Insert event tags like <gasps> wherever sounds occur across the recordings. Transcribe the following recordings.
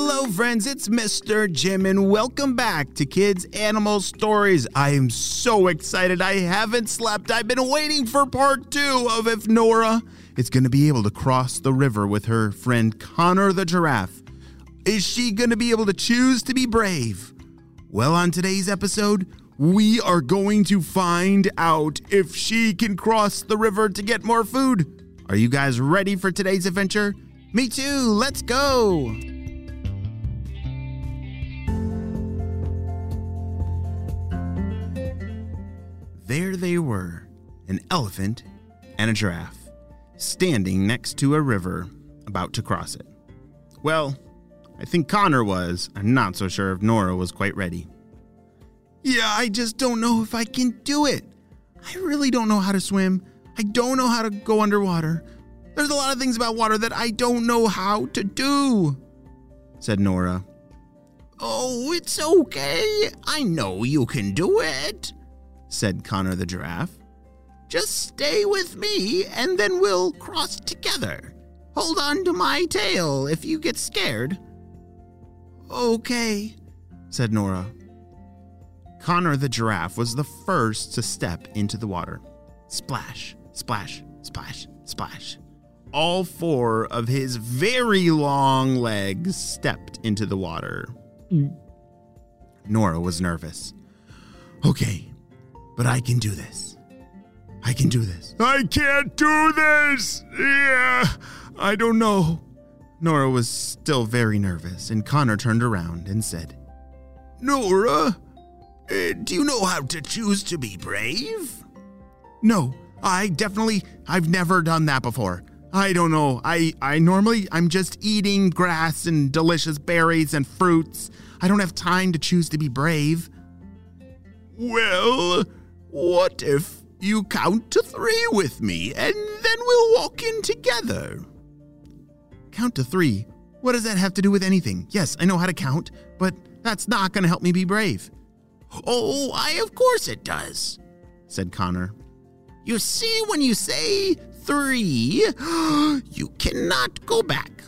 Hello, friends, it's Mr. Jim, and welcome back to Kids Animal Stories. I am so excited. I haven't slept. I've been waiting for part two of if Nora is going to be able to cross the river with her friend Connor the giraffe. Is she going to be able to choose to be brave? Well, on today's episode, we are going to find out if she can cross the river to get more food. Are you guys ready for today's adventure? Me too. Let's go. They were an elephant and a giraffe, standing next to a river, about to cross it. Well, I think Connor was. I'm not so sure if Nora was quite ready. Yeah, I just don't know if I can do it. I really don't know how to swim. I don't know how to go underwater. There's a lot of things about water that I don't know how to do, said Nora. Oh, it's okay. I know you can do it, said Connor the giraffe. Just stay with me and then we'll cross together. Hold on to my tail if you get scared. Okay, said Nora. Connor the giraffe was the first to step into the water. Splash, splash, splash, splash. All four of his very long legs stepped into the water. Mm. Nora was nervous. Okay, but I can do this. I can do this. I can't do this! Yeah, I don't know. Nora was still very nervous, and Connor turned around and said, Nora, uh, do you know how to choose to be brave? No, I definitely, I've never done that before. I don't know. I, I normally, I'm just eating grass and delicious berries and fruits. I don't have time to choose to be brave. Well, what if you count to three with me and then we'll walk in together? Count to three? What does that have to do with anything? Yes, I know how to count, but that's not going to help me be brave. Oh, I, of course it does, said Connor. You see, when you say three, <gasps> you cannot go back.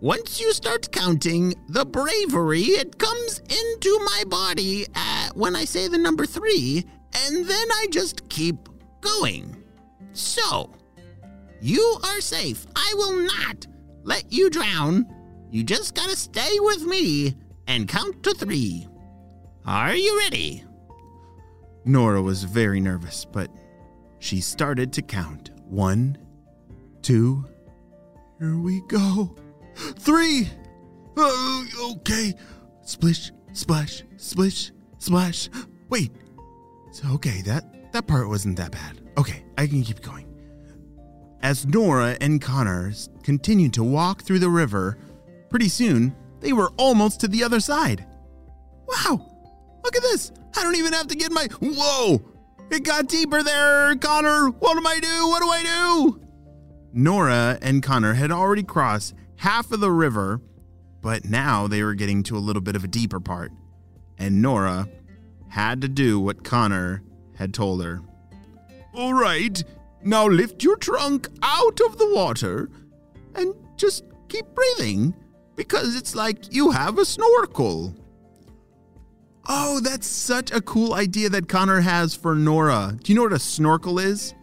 Once you start counting, the bravery, it comes into my body at, when I say the number three, and then I just keep going. So, you are safe. I will not let you drown. You just gotta stay with me and count to three. Are you ready? Nora was very nervous, but she started to count. One, two, here we go. Three! Uh, okay. Splish, splash, splish, splash. Wait. So, okay, that, that part wasn't that bad. Okay, I can keep going. As Nora and Connor continued to walk through the river, pretty soon they were almost to the other side. Wow, look at this. I don't even have to get my. Whoa! It got deeper there, Connor. What do I do? What do I do? Nora and Connor had already crossed half of the river, but now they were getting to a little bit of a deeper part. And Nora had to do what Connor had told her. All right, now lift your trunk out of the water and just keep breathing because it's like you have a snorkel. Oh, that's such a cool idea that Connor has for Nora. Do you know what a snorkel is?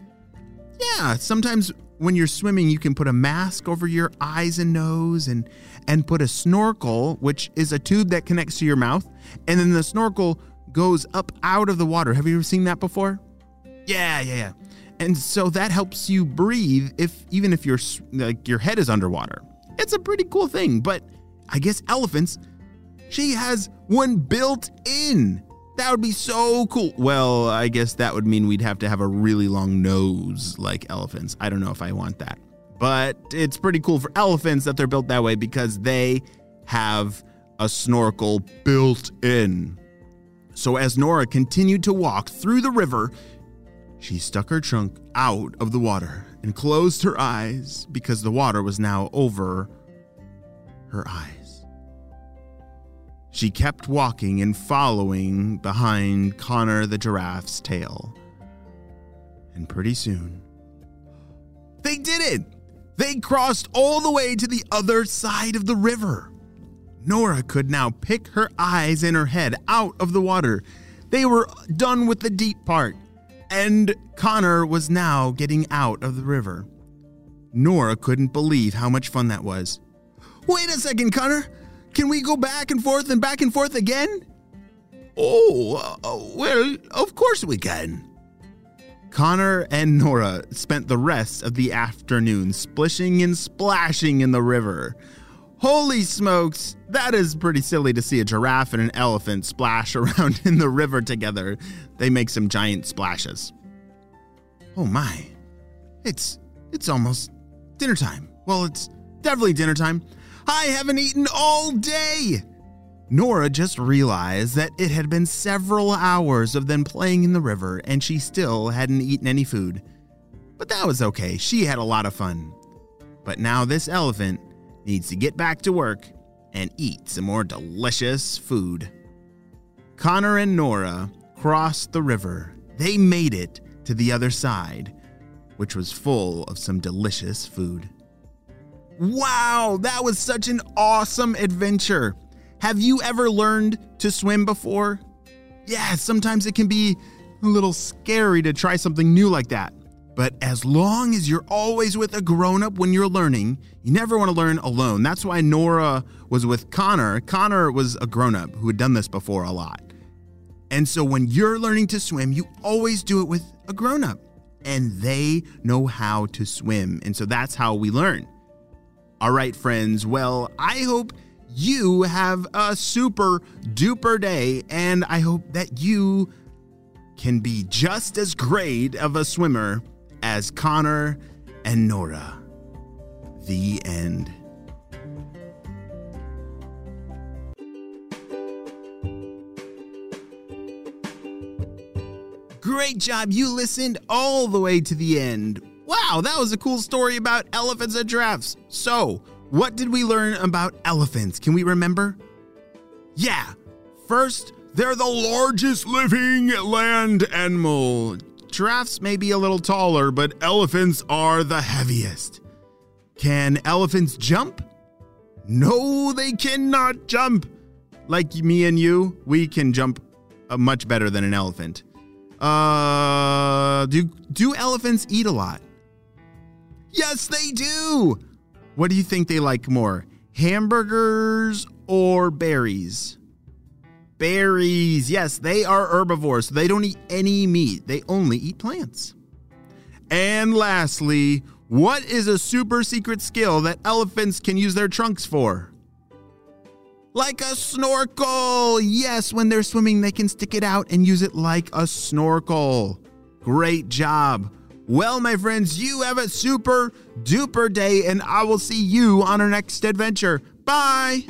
Yeah, sometimes when you're swimming, you can put a mask over your eyes and nose and and put a snorkel, which is a tube that connects to your mouth, and then the snorkel goes up out of the water. Have you ever seen that before? Yeah, yeah, yeah. And so that helps you breathe if even if your like your head is underwater. It's a pretty cool thing, but I guess elephants she has one built in. That would be so cool. Well, I guess that would mean we'd have to have a really long nose like elephants. I don't know if I want that. But it's pretty cool for elephants that they're built that way because they have a snorkel built in. So as Nora continued to walk through the river, she stuck her trunk out of the water and closed her eyes because the water was now over her eyes. She kept walking and following behind Connor the giraffe's tail. And pretty soon, they did it! They crossed all the way to the other side of the river. Nora could now pick her eyes and her head out of the water. They were done with the deep part, and Connor was now getting out of the river. Nora couldn't believe how much fun that was. Wait a second, Connor. Can we go back and forth and back and forth again? Oh, uh, well, of course we can. Connor and Nora spent the rest of the afternoon splishing and splashing in the river. Holy smokes, that is pretty silly to see a giraffe and an elephant splash <laughs> around in the river together. They make some giant splashes. Oh my. It's it's almost dinner time. Well, it's definitely dinner time. I haven't eaten all day. Nora just realized that it had been several hours of them playing in the river and she still hadn't eaten any food. But that was okay, she had a lot of fun. But now this elephant needs to get back to work and eat some more delicious food. Connor and Nora crossed the river. They made it to the other side, which was full of some delicious food. Wow, that was such an awesome adventure! Have you ever learned to swim before? Yeah, sometimes it can be a little scary to try something new like that. But as long as you're always with a grown up when you're learning, you never want to learn alone. That's why Nora was with Connor. Connor was a grown up who had done this before a lot. And so when you're learning to swim, you always do it with a grown up, and they know how to swim. And so that's how we learn. All right, friends. Well, I hope you have a super duper day, and I hope that you can be just as great of a swimmer as Connor and Nora. The end. Great job. You listened all the way to the end. Wow, that was a cool story about elephants and giraffes. So, what did we learn about elephants? Can we remember? Yeah, first, they're the largest living land animal. Giraffes may be a little taller, but elephants are the heaviest. Can elephants jump? No, they cannot jump. Like me and you, we can jump uh, much better than an elephant. Uh, do do elephants eat a lot? Yes, they do. What do you think they like more, hamburgers or berries? Berries. Yes, they are herbivores. They don't eat any meat. They only eat plants. And lastly, what is a super secret skill that elephants can use their trunks for? Like a snorkel. Yes, when they're swimming, they can stick it out and use it like a snorkel. Great job. Well, my friends, you have a super duper day, and I will see you on our next adventure. Bye.